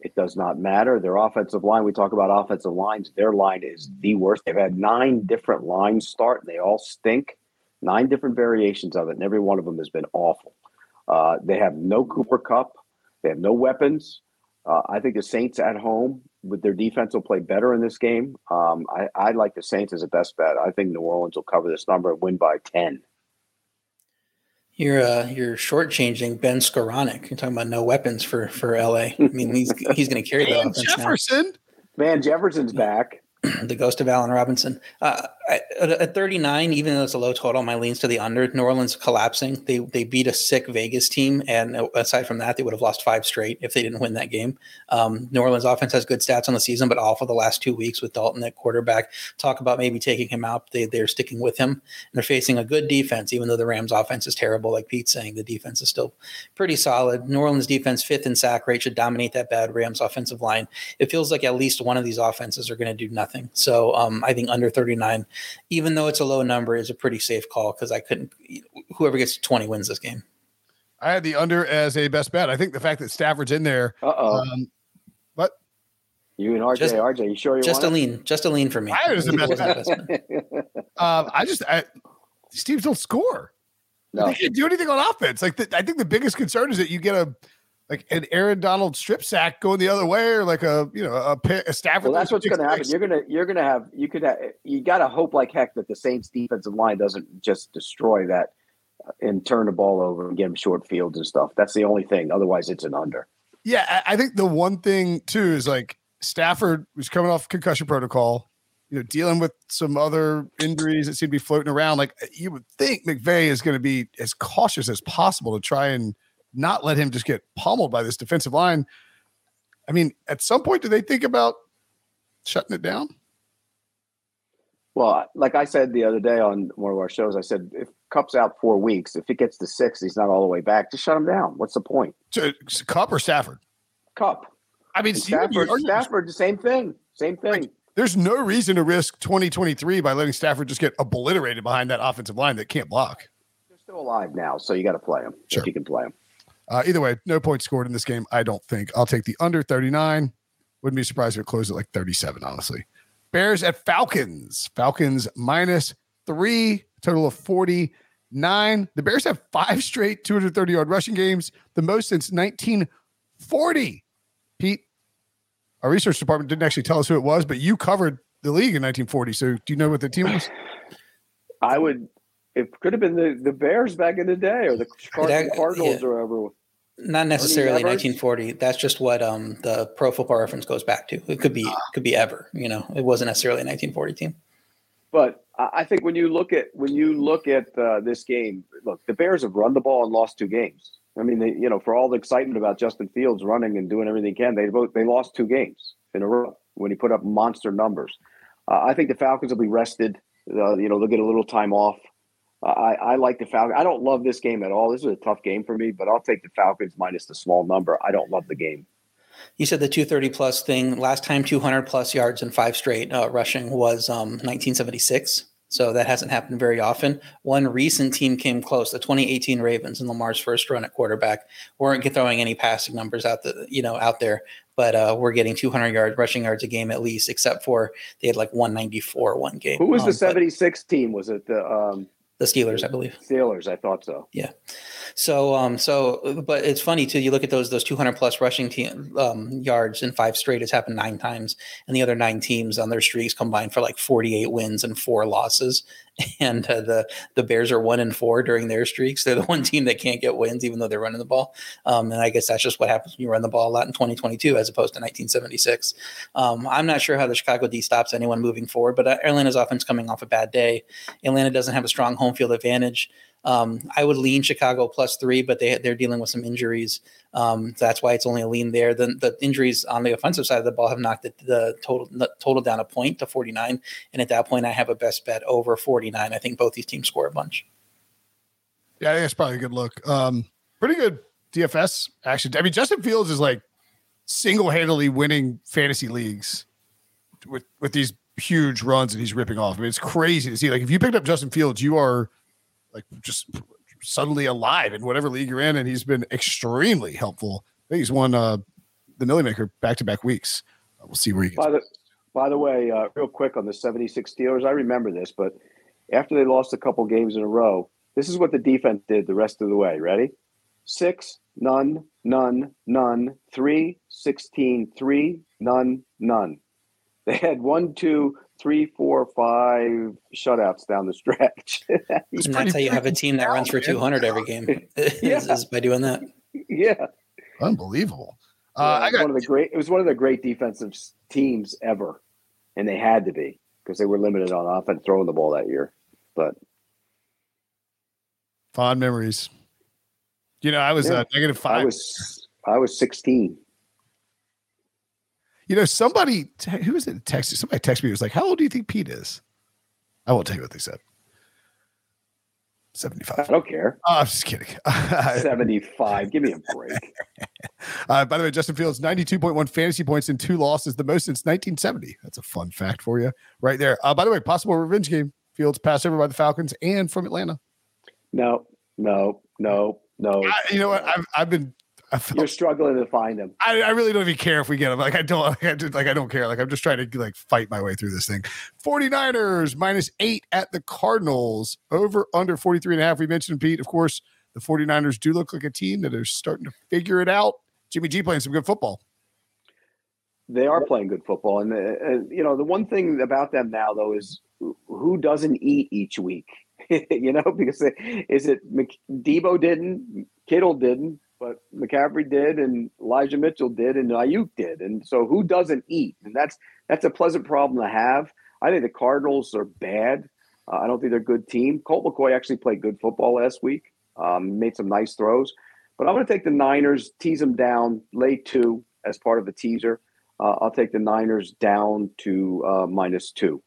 It does not matter. Their offensive line, we talk about offensive lines, their line is the worst. They've had nine different lines start, and they all stink. Nine different variations of it, and every one of them has been awful. Uh, they have no Cooper Kupp. They have no weapons. Uh, I think the Saints at home with their defense will play better in this game. Um, I, I like the Saints as a best bet. I think New Orleans will cover this number and win by 10. You're uh, you're shortchanging Ben Skowronek. You're talking about no weapons for for LA. I mean, he's he's going to carry the And offense now. Jefferson. Man, Jefferson's back. the ghost of Allen Robinson. Uh, I, at, at 39, even though it's a low total, my leans to the under. New Orleans collapsing. They they beat a sick Vegas team, and aside from that, they would have lost five straight if they didn't win that game. Um, New Orleans offense has good stats on the season, but awful the last two weeks with Dalton at quarterback. Talk about maybe taking him out. They they're sticking with him, and they're facing a good defense, even though the Rams offense is terrible. Like Pete's saying, the defense is still pretty solid. New Orleans defense fifth in sack rate should dominate that bad Rams offensive line. It feels like at least one of these offenses are going to do nothing. So um, I think under 39, even though it's a low number, is a pretty safe call because I couldn't. Whoever gets 20 wins this game. I had the under as a best bet. I think the fact that Stafford's in there. Uh oh. Um, what? you and RJ, just- RJ, you sure you Just a want it? lean, just a lean for me. I was the best bet. Best bet. Um, I just, I, these teams don't score. no. They can't do anything on offense. Like the, I think the biggest concern is that you get a like an Aaron Donald strip sack going the other way, or like a you know a, a Stafford. Well, that's what's going to happen. You're going to you're going to have you could have, you got to hope like heck that the Saints defensive line doesn't just destroy that uh, and turn the ball over and get them short fields and stuff. That's the only thing. Otherwise, it's an under. Yeah, I, I think the one thing too is like Stafford was coming off concussion protocol, you know, dealing with some other injuries that seem to be floating around. Like you would think McVay is going to be as cautious as possible to try and not let him just get pummeled by this defensive line. I mean, at some point, do they think about shutting it down? Well, like I said the other day on one of our shows, I said if Kupp's out four weeks, if it gets to six, he's not all the way back. Just shut him down. What's the point? To, Kupp or Stafford? Kupp. I mean, And see, you're- Stafford, you're- Stafford, the same thing. Same thing. there's no reason to risk 2023 by letting Stafford just get obliterated behind that offensive line that can't block. They're still alive now, so you got to play them Sure. if you can play them. Uh, either way, no points scored in this game. I don't think. I'll take the under 39. Wouldn't be surprised if it closed at like 37, honestly. Bears at Falcons. Falcons minus three total of 49. The Bears have five straight 230 yard rushing games, the most since 1940. Pete, our research department didn't actually tell us who it was, but you covered the league in 1940. So do you know what the team was? I would. It could have been the, the Bears back in the day, or the Card- Cardinals, yeah. or whatever. Not necessarily 1940. That's just what um, the Pro Football Reference goes back to. It could be could be ever. You know, it wasn't necessarily a 1940 team. But I I think when you look at when you look at uh, this game, look, the Bears have run the ball and lost two games. I mean, they, you know, for all the excitement about Justin Fields running and doing everything he can, they both they lost two games in a row when he put up monster numbers. Uh, I think the Falcons will be rested. Uh, you know, they'll get a little time off. I, I like the Falcons. I don't love this game at all. This is a tough game for me, but I'll take the Falcons minus the small number. I don't love the game. You said the 230 plus thing. Last time 200 plus yards and five straight uh, rushing was um, 1976. So that hasn't happened very often. One recent team came close. The 2018 Ravens in Lamar's first run at quarterback weren't throwing any passing numbers out the you know out there, but uh, we're getting 200 yards rushing yards a game at least. Except for they had like 194 one game. Who was Um, the but 76 team? Was it the um, The Steelers, I believe. Steelers? I thought so. Yeah. So, um, so, but it's funny too. You look at those those 200 plus rushing team um, yards in five straight. It's happened nine times, and the other nine teams on their streaks combined for like 48 wins and four losses. And uh, the the Bears are one and four during their streaks. They're the one team that can't get wins, even though they're running the ball. Um, and I guess that's just what happens when you run the ball a lot in 2022 as opposed to 1976. Um, I'm not sure how the Chicago D stops anyone moving forward, but uh, Atlanta's offense coming off a bad day. Atlanta doesn't have a strong home field advantage. Um, I would lean Chicago plus three, but they they're dealing with some injuries. Um, that's why it's only a lean there. The, the injuries on the offensive side of the ball have knocked the, the total the total down a point to 49. And at that point, I have a best bet over 49. I think both these teams score a bunch. Yeah, I think that's probably a good look. Um, pretty good DFS action. I mean, Justin Fields is like single handedly winning fantasy leagues with with these huge runs that he's ripping off. I mean, it's crazy to see. Like, if you picked up Justin Fields, you are like just suddenly alive in whatever league you're in, and he's been extremely helpful. I think he's won uh, the Milly Maker back to back weeks. Uh, we'll see where he gets. By the by the way, uh, real quick on the 76 Steelers, I remember this, but after they lost a couple games in a row, this is what the defense did the rest of the way. Ready? Six, none, none, none, three, 16, three, none, none. They had one, two, three, four, five shutouts down the stretch. And that's how you have a team that runs for 200 every game Yeah. is by doing that. yeah. Unbelievable. Uh, Yeah, I it was got one of the great. It was one of the great defensive teams ever, and they had to be because they were limited on offense throwing the ball that year. But fond memories. You know, I was Yeah. uh, negative I five. was I was sixteen. You know, somebody who was it texted? Somebody texted me. It was like, "How old do you think Pete is?" I won't tell you what they said. Seventy-five. I don't care. Oh, I'm just kidding. Seventy-five. Give me a break. uh, by the way, Justin Fields, ninety-two point one fantasy points in two losses, the most since nineteen seventy. That's a fun fact for you, right there. Uh, by the way, possible revenge game. Fields passed over by the Falcons and from Atlanta. No, no, no, no. I, you know what? I've I've been. Felt You're struggling to find them. I, I really don't even care if we get them. Like I don't like I, just, like I don't care. Like I'm just trying to like fight my way through this thing. 49ers minus eight at the Cardinals. Over under 43 and a half. We mentioned Pete. Of course, the 49ers do look like a team that are starting to figure it out. Jimmy G playing some good football. They are playing good football, and uh, uh, you know the one thing about them now though is who doesn't eat each week. you know, because they, is it Deebo didn't, Kittle didn't, but McCaffrey did, and Elijah Mitchell did, and Aiyuk did, and so who doesn't eat? And that's that's a pleasant problem to have. I think the Cardinals are bad. Uh, I don't think they're a good team. Colt McCoy actually played good football last week. Um, made some nice throws, but I'm going to take the Niners, tease them down, lay two as part of the teaser. Uh, I'll take the Niners down to uh, minus two.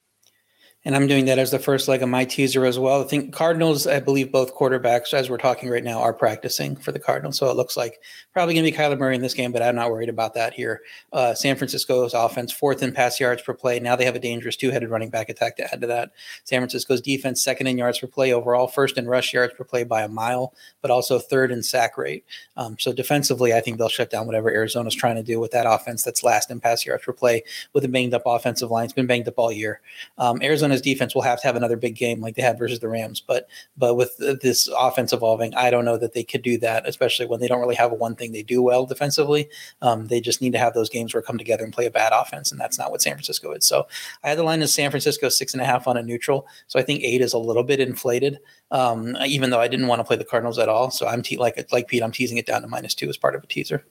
And I'm doing that as the first leg of my teaser as well. I think Cardinals, I believe both quarterbacks, as we're talking right now, are practicing for the Cardinals. So it looks like probably going to be Kyler Murray in this game, but I'm not worried about that here. Uh, San Francisco's offense, fourth in pass yards per play. Now they have a dangerous two headed running back attack to add to that. San Francisco's defense, second in yards per play overall, first in rush yards per play by a mile, but also third in sack rate. Um, so defensively, I think they'll shut down whatever Arizona's trying to do with that offense that's last in pass yards per play with a banged up offensive line. It's been banged up all year. Um, Arizona Arizona's defense will have to have another big game like they had versus the Rams. But but with this offense evolving, I don't know that they could do that, especially when they don't really have one thing they do well defensively. Um, they just need to have those games where come together and play a bad offense, and that's not what San Francisco is. So I had the line as San Francisco six and a half on a neutral. So I think eight is a little bit inflated, um, even though I didn't want to play the Cardinals at all. So I'm te- like like Pete, I'm teasing it down to minus two as part of a teaser.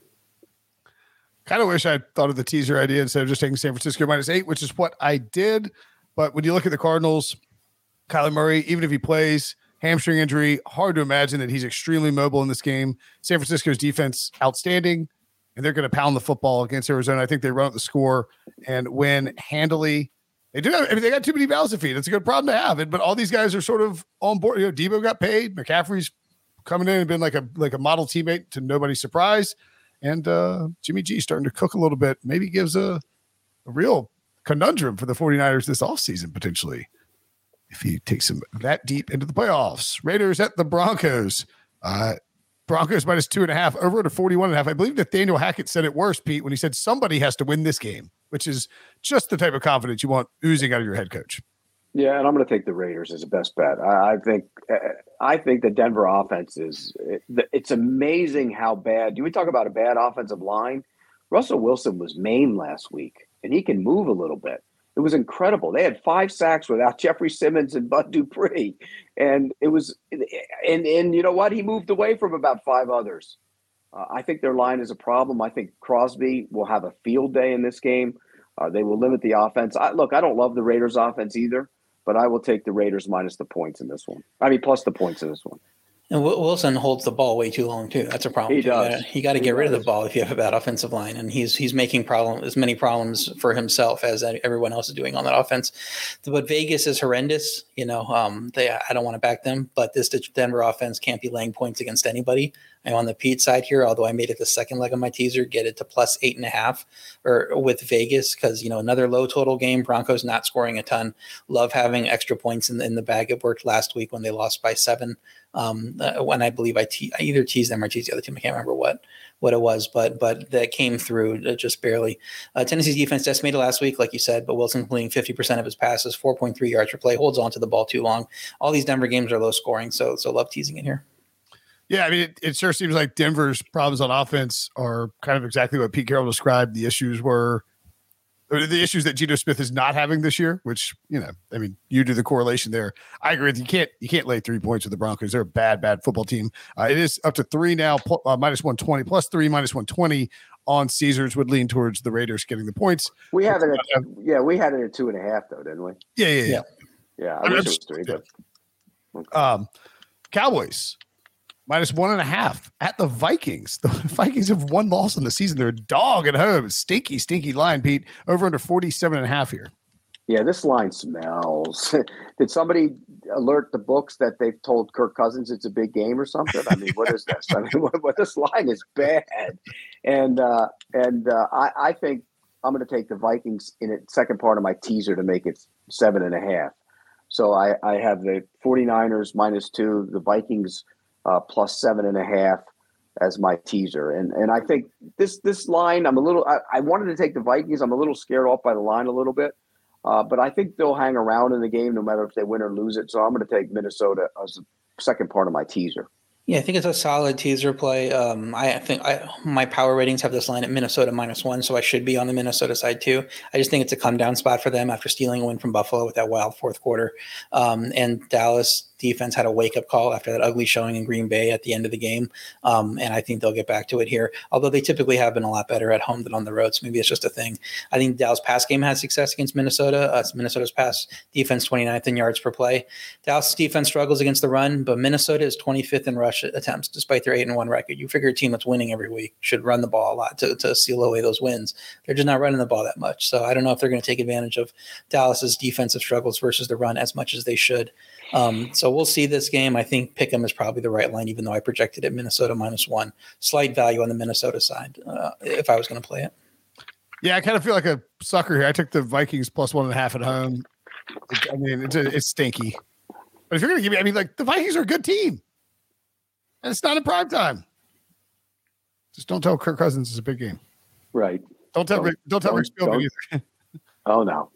Kind of wish I thought of the teaser idea instead of just taking San Francisco minus eight, which is what I did. But when you look at the Cardinals, Kyler Murray, even if he plays, hamstring injury, hard to imagine that he's extremely mobile in this game. San Francisco's defense, outstanding, and they're going to pound the football against Arizona. I think they run up the score and win handily. They do. Have, I mean, they got too many mouths to feed. It's a good problem to have. But all these guys are sort of on board. You know, Deebo got paid. McCaffrey's coming in and been like a like a model teammate to nobody's surprise. And uh, Jimmy G starting to cook a little bit, maybe gives a, a real conundrum for the 49ers this offseason, potentially, if he takes them that deep into the playoffs. Raiders at the Broncos. Uh, Broncos minus two and a half, over to 41 and a half. I believe Nathaniel Hackett said it worse, Pete, when he said somebody has to win this game, which is just the type of confidence you want oozing out of your head coach. Yeah, and I'm going to take the Raiders as a best bet. I, I think I think the Denver offense is it's amazing how bad. Do we talk about a bad offensive line? Russell Wilson was Maine last week, and he can move a little bit. It was incredible. They had five sacks without Jeffrey Simmons and Bud Dupree, and it was and and you know what? He moved away from about five others. Uh, I think their line is a problem. I think Crosby will have a field day in this game. Uh, they will limit the offense. I, look, I don't love the Raiders' offense either but I will take the Raiders minus the points in this one. I mean, plus the points in this one. And Wilson holds the ball way too long too. That's a problem. He does. You got to get rid of the ball if you have a bad offensive line, and he's he's making problem as many problems for himself as everyone else is doing on that offense. But Vegas is horrendous. You know, um, they I don't want to back them, but this Denver offense can't be laying points against anybody. I'm on the Pete side here, although I made it the second leg of my teaser, get it to plus eight and a half or with Vegas because you know another low total game. Broncos not scoring a ton. Love having extra points in, in the bag. It worked last week when they lost by seven um, uh, when I believe I, te- I either teased them or teased the other team. I can't remember what what it was, but but that came through uh, just barely. Uh, Tennessee's defense decimated last week, like you said, but Wilson completing 50% of his passes, 4.3 yards per play, holds on to the ball too long. All these Denver games are low scoring, so so love teasing it here. Yeah, I mean, it, it sure seems like Denver's problems on offense are kind of exactly what Pete Carroll described. The issues were the issues that Geno Smith is not having this year, which you know, I mean, you do the correlation there. I agree with you. Can't you can't lay three points with the Broncos? They're a bad, bad football team. Uh, it is up to three now, uh, minus one twenty, plus three, minus one twenty on Caesars would lean towards the Raiders getting the points. We have it, at, yeah, we had it at two and a half though, didn't we? Yeah, yeah, yeah. Yeah, I, I wish it was three, but okay. um, Cowboys minus one and a half at the Vikings. The Vikings have one loss in the season. They're a dog at home. Stinky, stinky line, Pete. Over under 47 and a half here. Yeah, this line smells. Did somebody alert the books that they've told Kirk Cousins it's a big game or something? I mean, what is this? I mean, what, what this line is bad. And uh, and uh, I, I think I'm going to take the Vikings in the second part of my teaser to make it seven and a half. So I, I have the 49ers minus two, the Vikings – uh, plus seven and a half as my teaser. And and I think this this line, I'm a little. I, I wanted to take the Vikings. I'm a little scared off by the line a little bit, uh, but I think they'll hang around in the game no matter if they win or lose it. So I'm going to take Minnesota as the second part of my teaser. Yeah, I think it's a solid teaser play. Um, I think I, my power ratings have this line at Minnesota minus one, so I should be on the Minnesota side too. I just think it's a come down spot for them after stealing a win from Buffalo with that wild fourth quarter. Um, and Dallas defense had a wake up call after that ugly showing in Green Bay at the end of the game. Um, and I think they'll get back to it here, although they typically have been a lot better at home than on the road. So maybe it's just a thing. I think Dallas pass game had success against Minnesota. Uh, Minnesota's pass defense 29th in yards per play. Dallas defense struggles against the run, but Minnesota is 25th in rush attempts despite their 8 and 1 record. You figure a team that's winning every week should run the ball a lot to, to seal away those wins. They're just not running the ball that much. So I don't know if they're going to take advantage of Dallas's defensive struggles versus the run as much as they should. Um, so we'll see this game. I think Pick'em is probably the right line, even though I projected it Minnesota minus one. Slight value on the Minnesota side uh, if I was going to play it. Yeah, I kind of feel like a sucker here. I took the Vikings plus one and a half at home. I mean, it's, a, it's stinky. But if you're going to give me, I mean, like the Vikings are a good team, and it's not in prime time. Just don't tell Kirk Cousins it's a big game. Right. Don't tell don't, don't tell Rick Spielman either. oh no.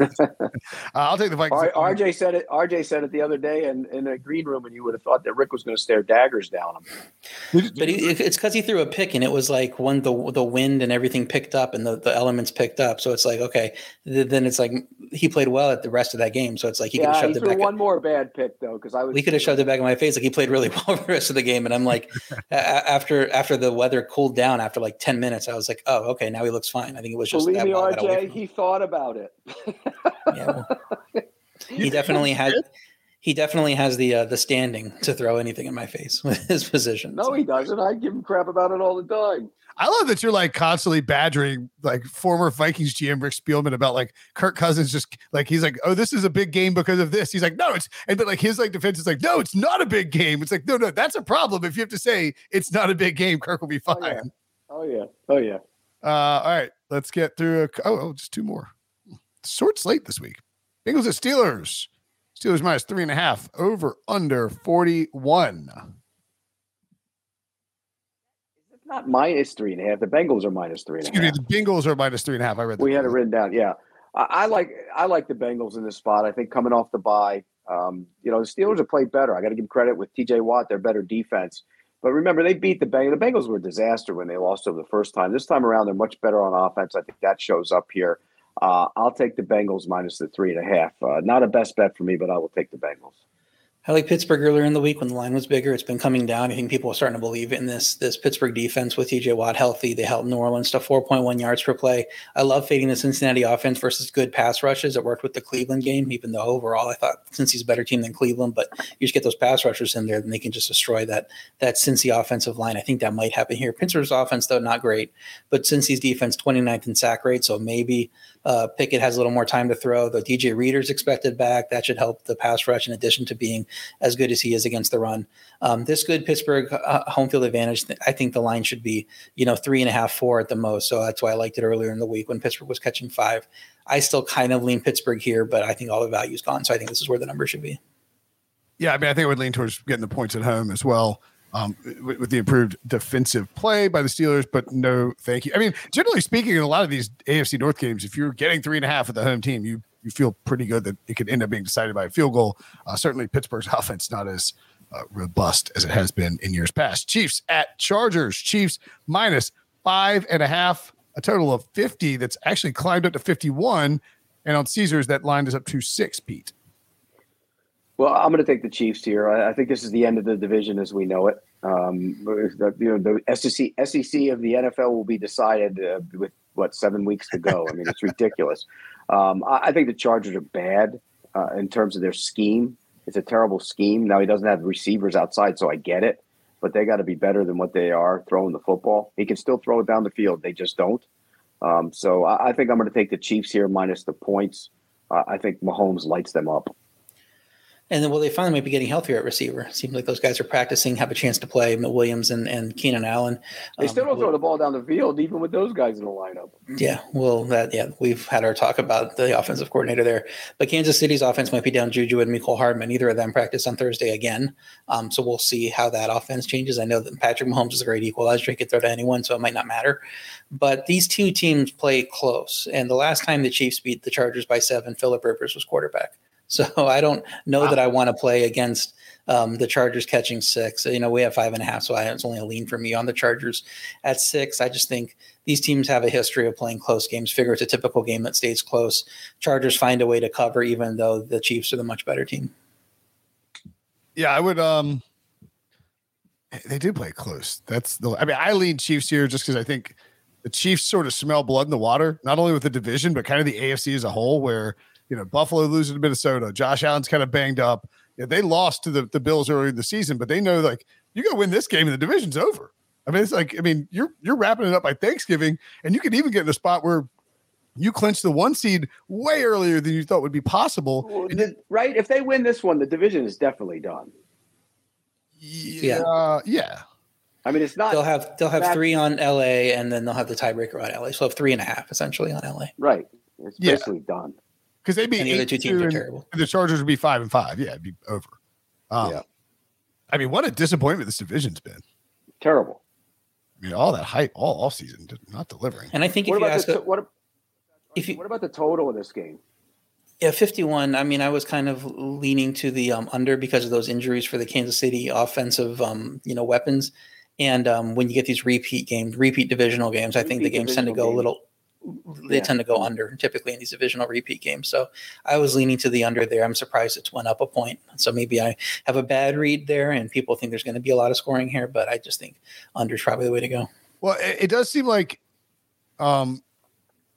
Uh, I'll take the Vikings. R- RJ said it. RJ said it the other day in, in the green room, and you would have thought that Rick was going to stare daggers down him. But he, it's because he threw a pick, and it was like when the the wind and everything picked up, and the, the elements picked up. So it's like okay, th- then it's like he played well at the rest of that game. So it's like he could have Yeah, he shoved it threw back. one more bad pick though, because I was. we could have shoved it back in my face. Like he played really well the rest of the game, and I'm like, a- a- after after the weather cooled down after like ten minutes, I was like, oh, okay, now he looks fine. I think it was just Believe that me, ball got away RJ, he thought about it. Yeah, well, he definitely has. He definitely has the uh, the standing to throw anything in my face with his position. No, So- he doesn't. I give him crap about it all the time. I love that you're like constantly badgering like former Vikings GM Rick Spielman about like Kirk Cousins just like he's like, oh, this is a big game because of this. He's like, no, it's and but like his like defense is like, no, it's not a big game. It's like, no, no, that's a problem. If you have to say it's not a big game, Kirk will be Oh, fine. yeah. Oh yeah. Oh yeah. Uh, all right, let's get through. A, oh, oh, just two more. Short slate this week. Bengals at Steelers. Steelers minus three and a half. Over under forty one. It's not minus three and a half. The Bengals are minus three and a Excuse me, the Bengals are minus three and a half. I read. We had it written down. Yeah, I, I like I like the Bengals in this spot. I think coming off the bye, um, you know, the Steelers have played better. I got to give credit with T.J. Watt, their better defense. But remember, they beat the Bengals. The Bengals were a disaster when they lost over the first time. This time around, they're much better on offense. I think that shows up here. Uh, I'll take the Bengals minus the three and a half. Uh, not a best bet for me, but I will take the Bengals. I like Pittsburgh earlier in the week when the line was bigger. It's been coming down. I think people are starting to believe in this this Pittsburgh defense with TJ Watt healthy. They held New Orleans to 4.1 yards per play. I love fading the Cincinnati offense versus good pass rushes. It worked with the Cleveland game, even though overall I thought Cincy's a better team than Cleveland. But you just get those pass rushers in there, then they can just destroy that that Cincy offensive line. I think that might happen here. Pittsburgh's offense, though, not great. But Cincy's defense, 29th in sack rate. So maybe uh, Pickett has a little more time to throw. The DJ Reader's expected back. That should help the pass rush in addition to being as good as he is against the run. Um, this good Pittsburgh uh, home field advantage, I think the line should be, you know, three and a half, four at the most. So that's why I liked it earlier in the week when Pittsburgh was catching five. I still kind of lean Pittsburgh here, but I think all the value's gone. So I think this is where the number should be. Yeah, I mean, I think I would lean towards getting the points at home as well. Um, with, with the improved defensive play by the Steelers, but no, thank you. I mean, generally speaking, in a lot of these AFC North games, if you're getting three and a half with the home team, you you feel pretty good that it could end up being decided by a field goal. Uh, certainly, Pittsburgh's offense not as uh, robust as it has been in years past. Chiefs at Chargers. Chiefs minus five and a half, a total of fifty. That's actually climbed up to fifty-one, and on Caesars that line is up to six. Pete. Well, I'm going to take the Chiefs here. I, I think this is the end of the division as we know it. Um, the, you know, the SEC, SEC of the NFL will be decided uh, with what seven weeks to go. I mean, it's ridiculous. Um, I, I think the Chargers are bad uh, in terms of their scheme. It's a terrible scheme. Now he doesn't have receivers outside, so I get it. But they got to be better than what they are throwing the football. He can still throw it down the field. They just don't. Um, so I, I think I'm going to take the Chiefs here minus the points. Uh, I think Mahomes lights them up. And then, well, they finally might be getting healthier at receiver. Seems like those guys are practicing, have a chance to play. Mike Williams and, and Keenan Allen. They still Um, don't throw the ball down the field, even with those guys in the lineup. Yeah, well, that yeah, we've had our talk about the offensive coordinator there, but Kansas City's offense might be down Juju and Mecole Hardman. Neither of them practice on Thursday again, um, so we'll see how that offense changes. I know that Patrick Mahomes is a great equalizer; he could throw to anyone, so it might not matter. But these two teams play close, and the last time the Chiefs beat the Chargers by seven, Philip Rivers was quarterback. So I don't know Wow. that I want to play against um, the Chargers catching six. You know, we have five and a half, so I, it's only a lean for me on the Chargers at six. I just think these teams have a history of playing close games. Figure it's a typical game that stays close. Chargers find a way to cover, even though the Chiefs are the much better team. Yeah, I would. Um, they do play close. That's the. I mean, I lean Chiefs here just because I think the Chiefs sort of smell blood in the water, not only with the division but kind of the AFC as a whole. Where you know Buffalo losing to Minnesota, Josh Allen's kind of banged up. Yeah, they lost to the the Bills earlier in the season, but they know like you got to win this game and the division's over. I mean, it's like I mean you're you're wrapping it up by Thanksgiving, and you could even get in a spot where you clinch the one seed way earlier than you thought would be possible. Well, And the- right? If they win this one, the division is definitely done. yeah, yeah. I mean, it's not They'll have they'll have That- three on LA, and then they'll have the tiebreaker on LA. So they'll have three and a half essentially on LA. right. It's Yeah. basically done. Because they'd be And the other two teams are and terrible. The Chargers would be five and five. Yeah, it'd be over. Um, Yeah. I mean, what a disappointment this division's been. Terrible. I mean, all that hype all off season, not delivering. And I think if you ask, the to- what? if you What about the total of this game? Yeah, 51. I mean, I was kind of leaning to the um, under because of those injuries for the Kansas City offensive, um, you know, weapons. And um, when you get these repeat games, repeat divisional games, I think the games tend to go a little. They yeah. tend to go under typically in these divisional repeat games. So I was leaning to the under there. I'm surprised it's went up a point. So maybe I have a bad read there, and people think there's going to be a lot of scoring here, but I just think under is probably the way to go. Well, it, it does seem like um,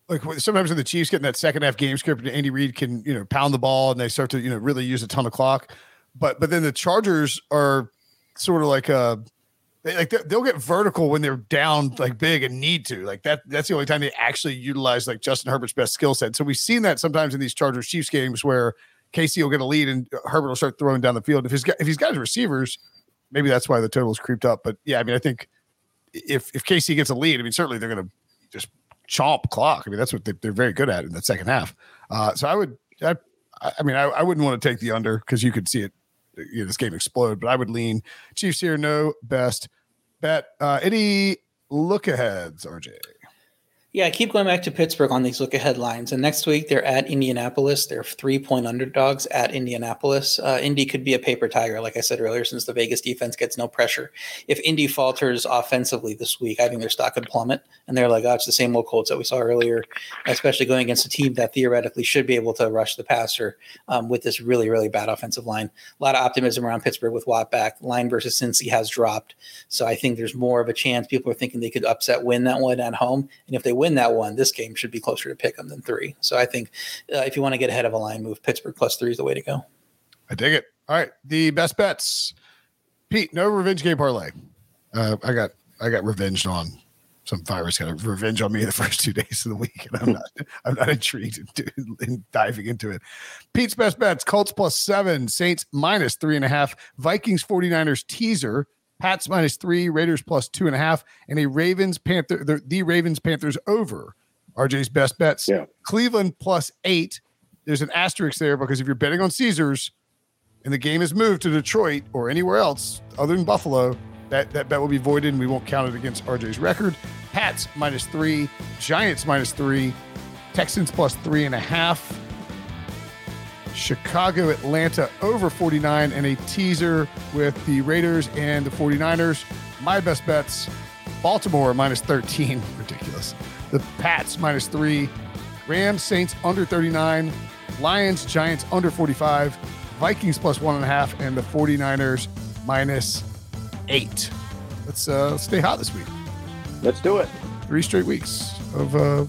like sometimes when the Chiefs get in that second half game script, Andy Reid can you know pound the ball and they start to you know really use a ton of clock, but but then the Chargers are sort of like a uh, like they'll get vertical when they're down like big and need to like that. That's the only time they actually utilize like Justin Herbert's best skill set. So we've seen that sometimes in these Chargers Chiefs games where KC will get a lead and Herbert will start throwing down the field. If he's got if he's got his receivers, maybe that's why the total is creeped up. But yeah, I mean, I think if if KC gets a lead, I mean, certainly they're to just chomp clock. I mean, that's what they, are very good at in the second half. Uh, so I would, I, I mean, I, I, wouldn't want to take the under because you could see it, you know, this game explode. But I would lean Chiefs here. No best bet. Uh, any look aheads, RJ? Yeah, I keep going back to Pittsburgh on these look ahead lines. And next week they're at Indianapolis. They're three point underdogs at Indianapolis. Uh, Indy could be a paper tiger, like I said earlier, since the Vegas defense gets no pressure. If Indy falters offensively this week, I think their stock could plummet. And they're like, oh, it's the same old Colts that we saw earlier, especially going against a team that theoretically should be able to rush the passer um, with this really, really bad offensive line. A lot of optimism around Pittsburgh with Watt back. Line versus Cincy has dropped. So I think there's more of a chance. People are thinking they could upset win that one at home. And if they win that one, this game should be closer to pick them than three. So I think uh, if you want to get ahead of a line move, Pittsburgh plus three is the way to go. I dig it. All right, the best bets. Pete, no revenge game parlay. Uh, I got I got revenged on some virus got revenge on me the first two days of the week, and I'm not I'm not intrigued in, in, diving into it. Pete's best bets: Colts plus seven, Saints minus three and a half, Vikings 49ers teaser Pats minus three, Raiders plus two and a half, and a Ravens Panther the, the Ravens Panthers over. RJ's best bets. Yeah. Cleveland plus eight. There's an asterisk there because if you're betting on Caesars and the game is moved to Detroit or anywhere else other than Buffalo, that, that bet will be voided and we won't count it against RJ's record. Pats minus three, Giants minus three, Texans plus three and a half. Chicago, Atlanta over 49, and a teaser with the Raiders and the 49ers. My best bets Baltimore minus 13. Ridiculous. The Pats minus three. Rams, Saints under 39. Lions, Giants under 45. Vikings plus one and a half. And the 49ers minus eight. Let's uh, stay hot this week. Let's do it. Three straight weeks of, uh,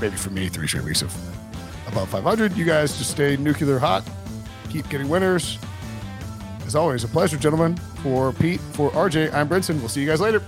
maybe for me, three straight weeks of above 500. You guys just stay nuclear hot. Keep getting winners. As always, a pleasure, gentlemen. For Pete, for RJ, I'm Brinson. We'll see you guys later.